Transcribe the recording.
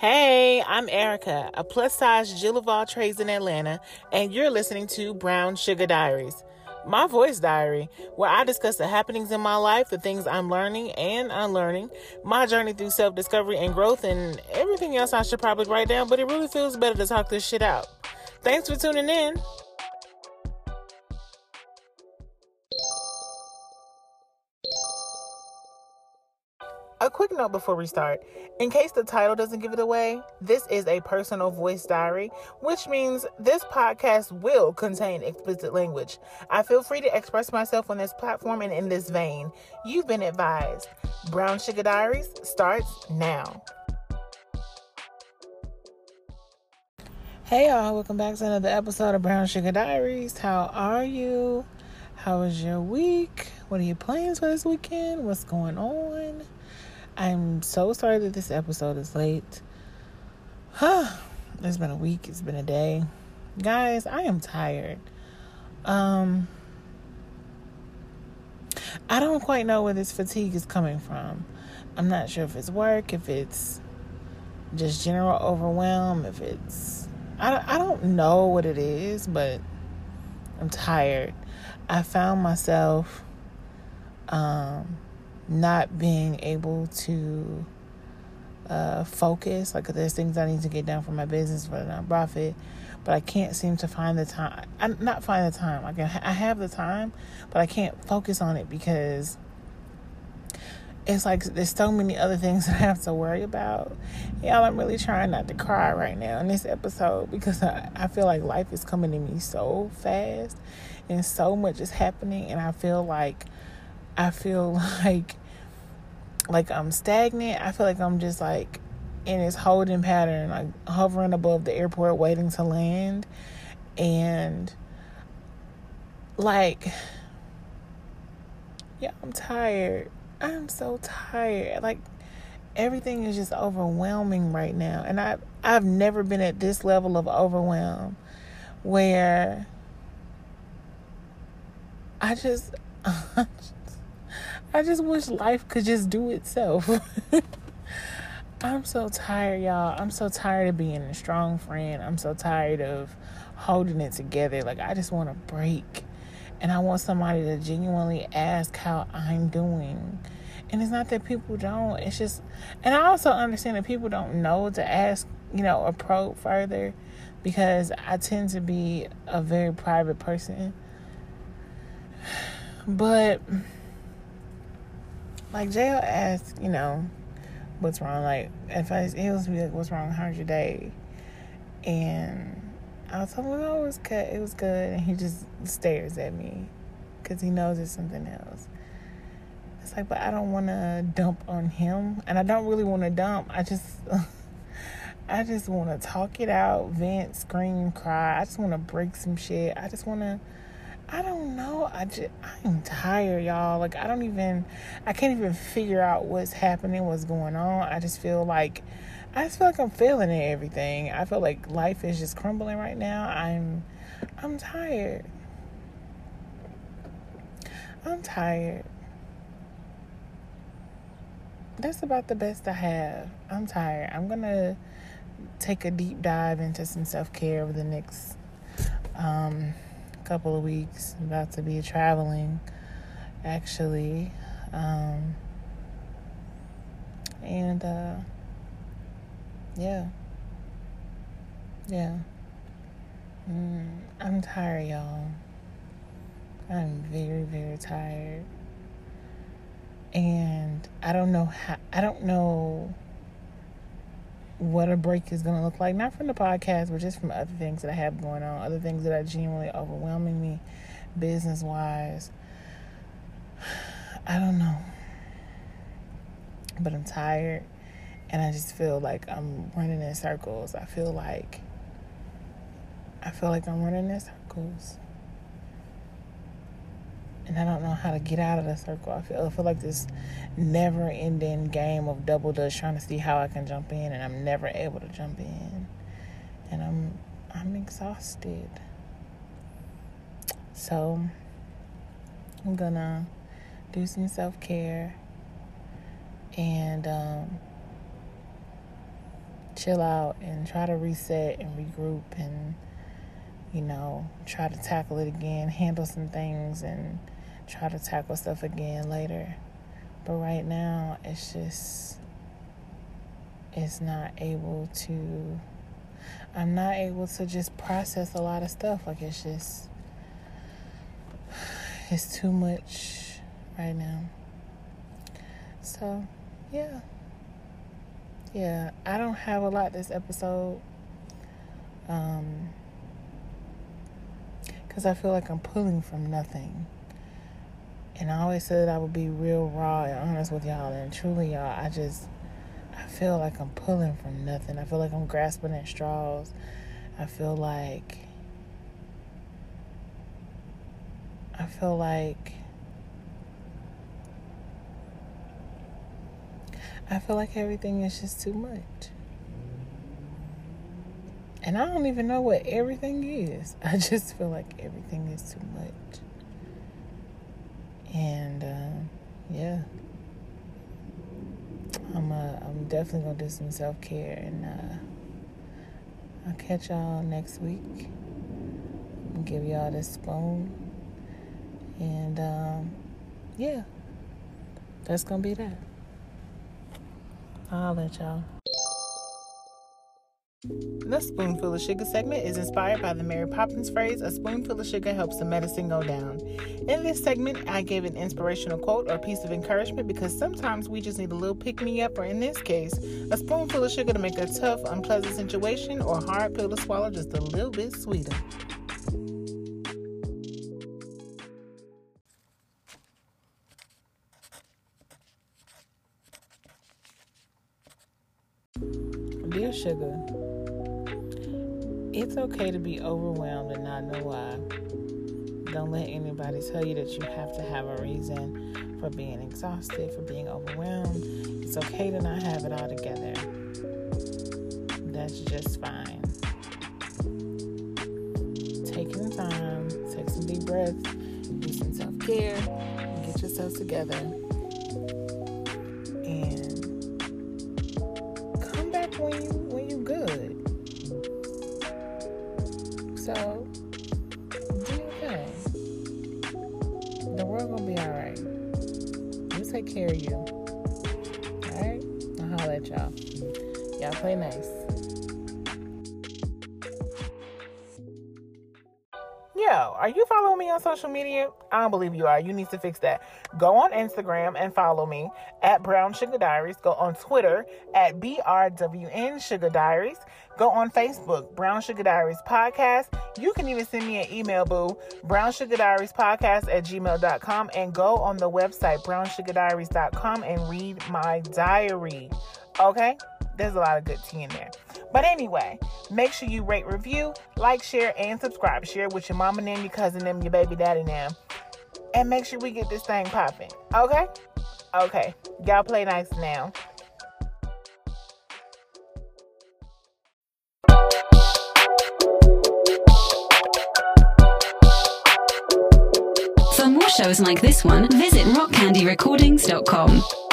Hey, I'm Aeryka, a plus size Jill of all trades in Atlanta, and you're listening to Brown Suga Diaries, my voice diary, where I discuss the happenings in my life, the things I'm learning and unlearning, my journey through self discovery and growth, and everything else I should probably write down, but it really feels better to talk this shit out. Thanks for tuning in. Quick note before we start. In case the title doesn't give it away, this is a personal voice diary, which means this podcast will contain explicit language. I feel free to express myself on this platform and in this vein. You've been advised. Brown Suga Diaries starts now. Hey y'all, welcome back to another episode of Brown Suga Diaries. How are you? How was your week? What are your plans for this weekend? What's going on? I'm so sorry that this episode is late. Huh. It's been a week, it's been a day. Guys, I am tired. Um I don't quite know where this fatigue is coming from. I'm not sure if it's work, if it's just general overwhelm, if it's I I don't know what it is, but I'm tired. I found myself um not being able to uh, focus. Like there's things I need to get done for my business for the nonprofit, but I can't seem to find the time. I not find the time. I can I have the time, but I can't focus on it because it's like there's so many other things that I have to worry about. Y'all, I'm really trying not to cry right now in this episode because I, I feel like life is coming to me so fast and so much is happening, and I feel like I feel like like I'm stagnant. I feel like I'm just like in this holding pattern, like hovering above the airport waiting to land. And like yeah, I'm tired. I'm so tired. Like everything is just overwhelming right now. And I I've never been at this level of overwhelm where I just I just wish life could just do itself. I'm so tired, y'all. I'm so tired of being a strong friend. I'm so tired of holding it together. Like, I just want to break. And I want somebody to genuinely ask how I'm doing. And it's not that people don't. It's just, and I also understand that people don't know to ask, you know, or probe further because I tend to be a very private person. But like jail asked, you know, what's wrong. Like if I he was like, what's wrong? How's your day? And I was like, oh, it was good. It was good. And he just stares at me because he knows it's something else. It's like, but I don't want to dump on him, and I don't really want to dump. I just, I just want to talk it out, vent, scream, cry. I just want to break some shit. I just want to I don't know. I just I'm tired, y'all. Like I don't even I can't even figure out what's happening, what's going on. I just feel like I just feel like I'm failing at everything. I feel like life is just crumbling right now. I'm I'm tired. I'm tired. That's about the best I have. I'm tired. I'm gonna take a deep dive into some self care over the next um couple of weeks. I'm about to be traveling, actually. Um, and, uh, yeah. Yeah. Mm, I'm tired, y'all. I'm very, very tired. And I don't know how, I don't know what a break is going to look like, not from the podcast, but just from other things that I have going on, other things that are genuinely overwhelming me business wise. I don't know. But I'm tired and I just feel like I'm running in circles. I feel like I feel like I'm running in circles and I don't know how to get out of the circle. I feel I feel like this never ending game of double dutch trying to see how I can jump in and I'm never able to jump in. And I'm I'm exhausted. So I'm gonna do some self care and um, chill out and try to reset and regroup and you know try to tackle it again handle some things and try to tackle stuff again later but right now it's just it's not able to i'm not able to just process a lot of stuff like it's just it's too much right now so yeah yeah, I don't have a lot this episode. Um, because I feel like I'm pulling from nothing. And I always said I would be real raw and honest with y'all. And truly, y'all, I just, I feel like I'm pulling from nothing. I feel like I'm grasping at straws. I feel like, I feel like I feel like everything is just too much. And I don't even know what everything is. I just feel like everything is too much. And uh, yeah, I'm uh, I'm definitely gonna do some self care, and uh, I'll catch y'all next week. I'll give y'all this spoon, and um, yeah, that's gonna be that. I'll let y'all. The Spoonful of Sugar segment is inspired by the Mary Poppins phrase, a spoonful of sugar helps the medicine go down. In this segment, I gave an inspirational quote or piece of encouragement because sometimes we just need a little pick me up, or in this case, a spoonful of sugar to make a tough, unpleasant situation or hard pill to swallow just a little bit sweeter. Dear Sugar, it's okay to be overwhelmed and not know why. Don't let anybody tell you that you have to have a reason for being exhausted, for being overwhelmed. It's okay to not have it all together. That's just fine. Take some time, take some deep breaths, do some self care, get yourself together. So do your thing. The world gonna be alright. You take care of you. Alright? I'll holler at y'all. Y'all play nice. Yo, are you following me on social media? I don't believe you are. You need to fix that. Go on Instagram and follow me at Brown Suga Diaries. Go on Twitter at BRWN Suga Diaries. Go on Facebook, Brown Suga Diaries Podcast. You can even send me an email, boo, Brown Suga Diaries Podcast at gmail.com and go on the website, brownsugadiaries.com and read my diary. Okay? There's a lot of good tea in there. But anyway, make sure you rate, review, like, share, and subscribe. Share with your mama and your cousin and your baby daddy now. And make sure we get this thing popping. Okay? Okay. Y'all play nice now. For more shows like this one, visit rockcandyrecordings.com.